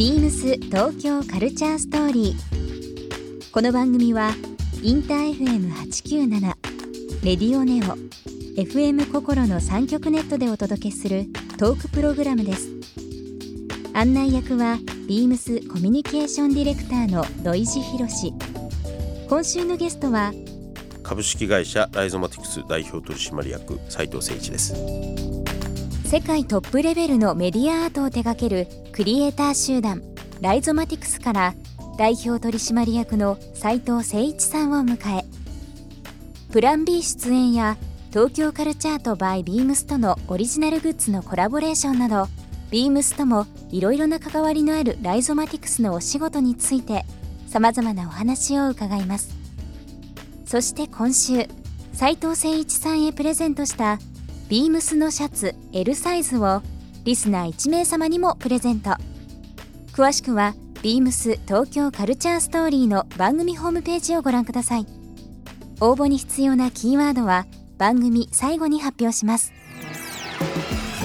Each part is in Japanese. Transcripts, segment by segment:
ビームス東京カルチャーストーリー。この番組はインター FM897 レディオネオ FM 心の3極ネットでお届けするトークプログラムです。案内役はビームスコミュニケーションディレクターの土井博。志今週のゲストは株式会社ライゾマティクス代表取締役斉藤誠一です。世界トップレベルのメディアアートを手掛けるクリエイター集団ライゾマティクスから代表取締役の斉藤誠一さんを迎えプラン B 出演や東京カルチャーとバイビームスとのオリジナルグッズのコラボレーションなどビームスともいろいろな関わりのあるライゾマティクスのお仕事についてさまざまなお話を伺います。そして今週斉藤誠一さんへプレゼントしたビームスのシャツ L サイズをリスナー1名様にもプレゼント。詳しくはビームス東京カルチャーストーリーの番組ホームページをご覧ください。応募に必要なキーワードは番組最後に発表します。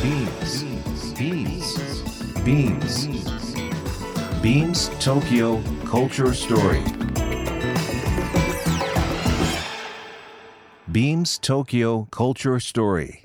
BeamsBeamsBeamsTokyo Culture Story Beams Tokyo Culture Story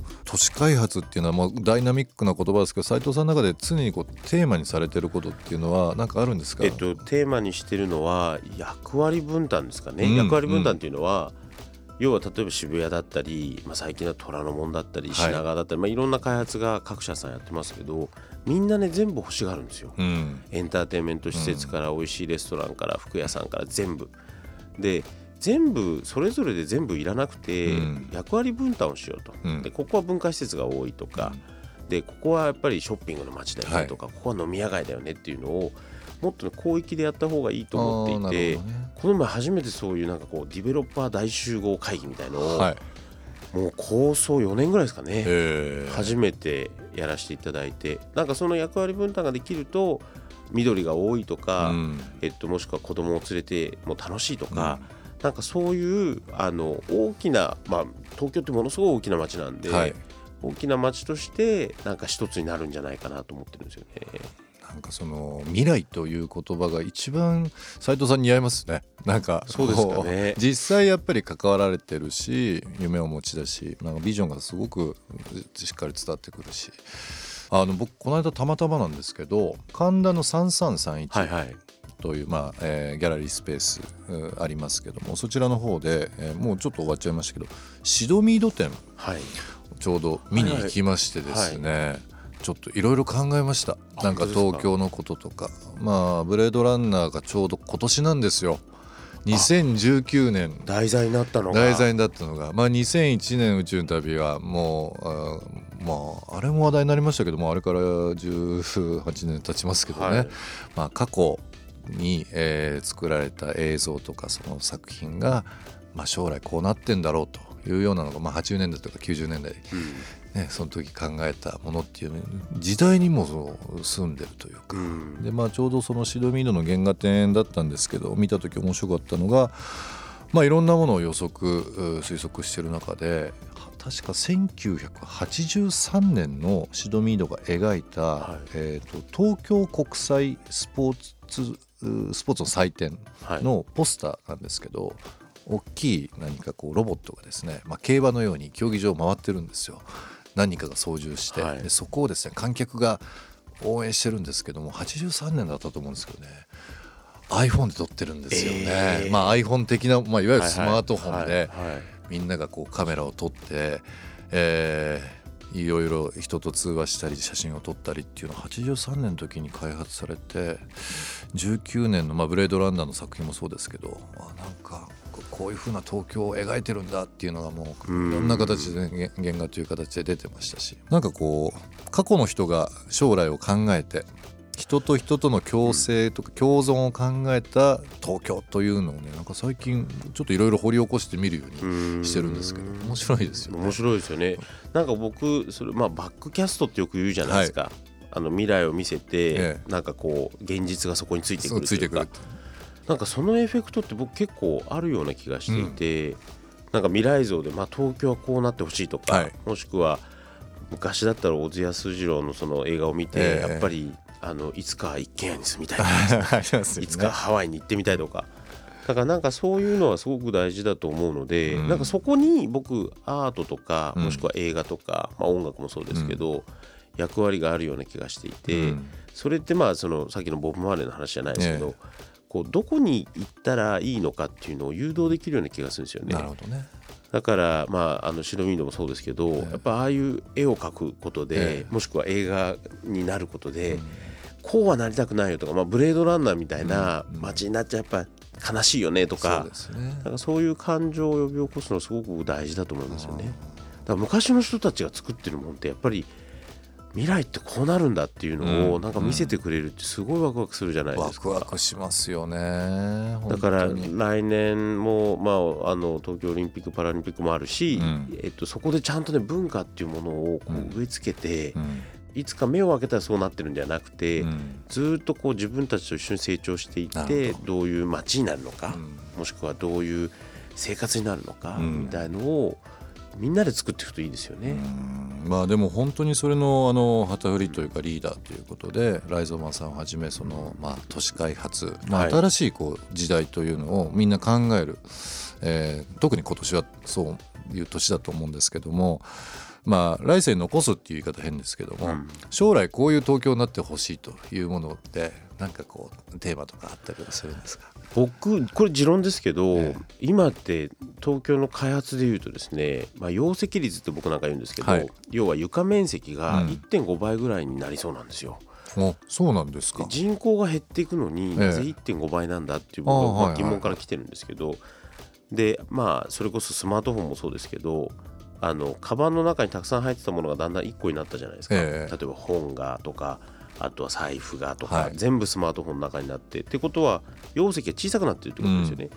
都市開発っていうのはまあダイナミックな言葉ですけど斉藤さんの中で常にこうテーマにされてることっていうのは何かあるんですか、えっとテーマにしてるのは役割分担ですかね、うん。役割分担っていうのは、要は例えば渋谷だったり、まあ、最近は虎ノ門だったりはい。品川だったり、いまあ、いろんな開発が各社さんやってますけどみんなね全部欲しがるんですよ。うん。エンターテインメント施設から美味しいレストランから服屋さんから全部。で全部それぞれで全部いらなくて、うん。役割分担をしようと、うん。でここは文化施設が多いとか、でここはやっぱりショッピングの街だよねとか、ここは飲み屋街だよねっていうのをもっとね広域でやった方がいいと思っていて、ね。この前初めてそういうなんかこうディベロッパー大集合会議みたいのを、はい。もう構想4年ぐらいですかね、えー。初めてやらせていただいて。なんかその役割分担ができると緑が多いとか、うん。えっと、もしくは子供を連れても楽しいとか、なんかそういうあの大きな、まあ、東京ってものすごい大きな街なんで、はい。大きな街としてなんか一つになるんじゃないかなと思ってるんですよね。なんかその未来という言葉が一番斉藤さん似合いますね。なんかそうですかね。実際やっぱり関わられてるし夢をお持ちだしなんかビジョンがすごくしっかり伝わってくるし。あの僕この間たまたまなんですけど神田の3331、はいはいという、まあえーギャラリースペースうんありますけどもそちらの方で、えーもうちょっと終わっちゃいましたけどシドミード展はい。ちょうど見に行きましてですね、ちょっといろいろ考えました。あなんか東京のこととか。まあブレードランナーがちょうど今年なんですよ。2019年。題材になったのが。題材になったのが、まあ、2001年宇宙の旅はもうあまああれも話題になりましたけどもあれから18年経ちますけどね、はい。まあ、過去に、えー作られた映像とかその作品が、まあ、将来こうなってんだろうというようなのが、まあ、80年代とか90年代、ね、その時考えたものっていう時代にもその住んでるというか。うん。でまあ、ちょうどそのシドミードの原画展だったんですけど見た時面白かったのが、まあ、いろんなものを予測う推測してる中では確か1983年のシドミードが描いた、はい。えー、と東京国際スポーツうスポーツの祭典はい。のポスターなんですけど、大きい何かこうロボットがですね、まあ、競馬のように競技場を回ってるんですよ。何かが操縦して、はい。でそこをですね観客が応援してるんですけども83年だったと思うんですけどね iPhone で撮ってるんですよね、えー。まあ iPhone 的な、まあ、いわゆるスマートフォンではいはいはい。みんながこうカメラを撮って、えーいろいろ人と通話したり写真を撮ったりっていうのは83年の時に開発されて19年の、まあ、ブレードランナーの作品もそうですけどあなんかここういう風な東京を描いてるんだっていうのがもううん。いろんな形でね原画という形で出てましたしなんかこう過去の人が将来を考えて一人と人との共生とか共存を考えた東京というのをねなんか最近ちょっといろいろ掘り起こしてみるようにしてるんですけど面白いですよね。面白いですよね。なんか僕それまあバックキャストってよく言うじゃないですか、はい、あの未来を見せて、ええ、なんかこう現実がそこについてくるというか。なんかそのエフェクトって僕結構あるような気がしていて、うん、なんか未来像で、まあ、東京はこうなってほしいとか、はい、もしくは昔だったら小津安二郎のその映画を見て、えー、やっぱりあのいつか一軒家に住みたい ね、いつかハワイに行ってみたいとか。だからなんかそういうのはすごく大事だと思うので、うん、なんかそこに僕アートとかもしくは映画とか、まあ、音楽もそうですけど、うん、役割があるような気がしていて、うん、それってまあそのさっきのボブ・マーレーの話じゃないですけど、こうどこに行ったらいいのかっていうのを誘導できるような気がするんですよね。なるほどね。だからまああの白ンドもそうですけど、やっぱああいう絵を描くことで、もしくは映画になることで、こうはなりたくないよとか、まあ、ブレードランナーみたいな街になっちゃやっぱ悲しいよねとか,、そうね、だからそういう感情を呼び起こすのすごく大事だと思いますよね。だから昔の人たちが作ってるもんってやっぱり未来ってこうなるんだっていうのをなんか見せてくれるってすごいワクワクするじゃないですか。ワクワクしますよね。だから来年もまああの東京オリンピックパラリンピックもあるし、うん、えっとそこでちゃんとね文化っていうものをこう植え付けて、うんいつか目を開けたらそうなってるんじゃなくて、うん、ずっとこう自分たちと一緒に成長していってど。ういう街になるのか、もしくはどういう生活になるのかみたいのをみんなで作っていくといいですよね。まあでも本当にそれのあの旗振りというかリーダーということでライゾマンさんをはじめそのまあ都市開発、まあ、新しいこう時代というのをみんな考える、えー、特に今年はそういう年だと思うんですけども。まあ来世残すっていう言い方変ですけども、うん、将来こういう東京になってほしいというものってなんかこうテーマとかあったりするんですか？僕これ持論ですけど、ええ、今って東京の開発でいうとですね、まあ、容積率って僕なんか言うんですけど、はい、要は床面積が1.5倍ぐらいになりそうなんですよ。うん、そうなんですか？人口が減っていくのになぜ1.5倍なんだっていう僕は疑問から来てるんですけど、でまあそれこそスマートフォンもそうですけどあのカバンの中にたくさん入ってたものがだんだん1個になったじゃないですか、え例えば本がとかあとは財布がとか、はい、全部スマートフォンの中になってってことは容積が小さくなってるってことですよね。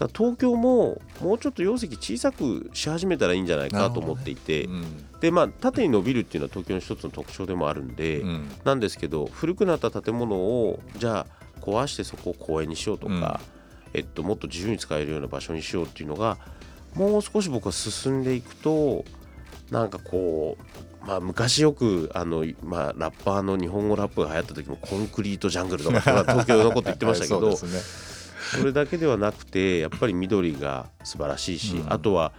うん、東京ももうちょっと容積小さくし始めたらいいんじゃないかと思っていて、ね。うん、でまあ縦に伸びるっていうのは東京の一つの特徴でもあるんで、うん、なんですけど古くなった建物をじゃあ壊してそこを公園にしようとか、えっと、もっと自由に使えるような場所にしようっていうのがもう少し僕は進んでいくとなんかこう、まあ、昔よくあの、まあ、ラッパーの日本語ラップが流行った時もコンクリートジャングルとか東京のこと言ってましたけど そ、ね,、れだけではなくてやっぱり緑が素晴らしいし、うん、あとは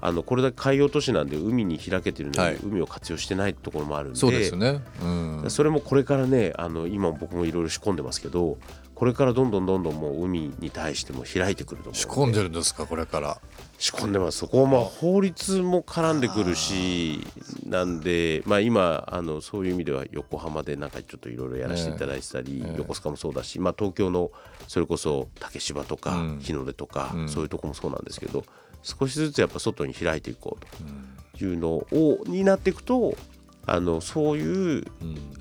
あのこれだけ海洋都市なんで海に開けてるのに、はい、海を活用してないところもあるんでそうですね、うん、それもこれからねあの今僕もいろいろ仕込んでますけどこれからどんどんどんどんもう海に対しても開いてくると仕込んでるんですかこれから仕込んでます。そこはまあ法律も絡んでくるしなんでまあ今あのそういう意味では横浜でなんかちょっといろいろやらせていただいてたり、横須賀もそうだしまあ東京のそれこそ竹芝とか日の出とか、そういうとこもそうなんですけど少しずつやっぱ外に開いていこうというのをになっていくとあのそういう、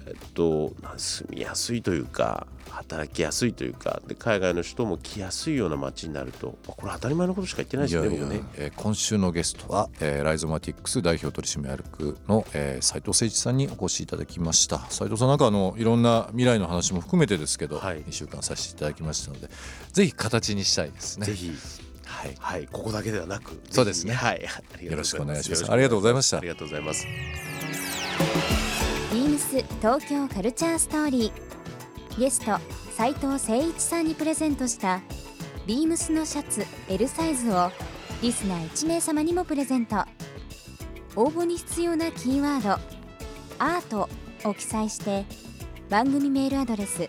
えっと、住みやすいというか働きやすいというかで海外の人も来やすいような街になるとこれ当たり前のことしか言ってないですよね僕ね、えー、今週のゲストは、えー、ライゾマティックス代表取締役の、えー、斉藤誠一さんにお越しいただきました。斉藤さんなんかあのいろんな未来の話も含めてですけど、はい、2週間させていただきましたのでぜひ形にしたいですね。ぜひ。はい、はい、ここだけではなくそうですね。はい。よろしくお願いします。ありがとうございました。ありがとうございます東京カルチャーストーリー。ゲスト斉藤誠一さんにプレゼントしたビームスのシャツ L サイズをリスナー1名様にもプレゼント。応募に必要なキーワード「アート」を記載して番組メールアドレス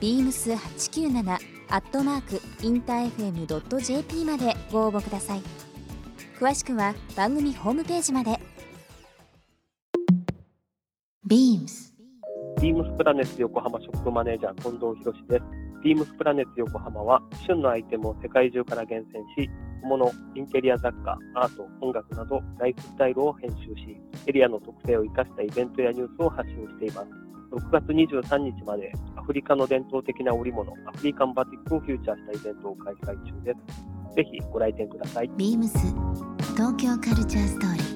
beams897 アットマークインター FM.jp までご応募ください。詳しくは番組ホームページまで。BEAMS ビームスプラネッツ横浜ショップマネージャー近藤博です。ビームスプラネッツ横浜は旬のアイテムを世界中から厳選し、小物、インテリア雑貨、アート、音楽などライフスタイルを編集し、エリアの特性を生かしたイベントやニュースを発信しています。6月23日までアフリカの伝統的な織物、アフリカンバティックをフューチャーしたイベントを開催中です。ぜひご来店ください。ビームス東京カルチャーストーリー。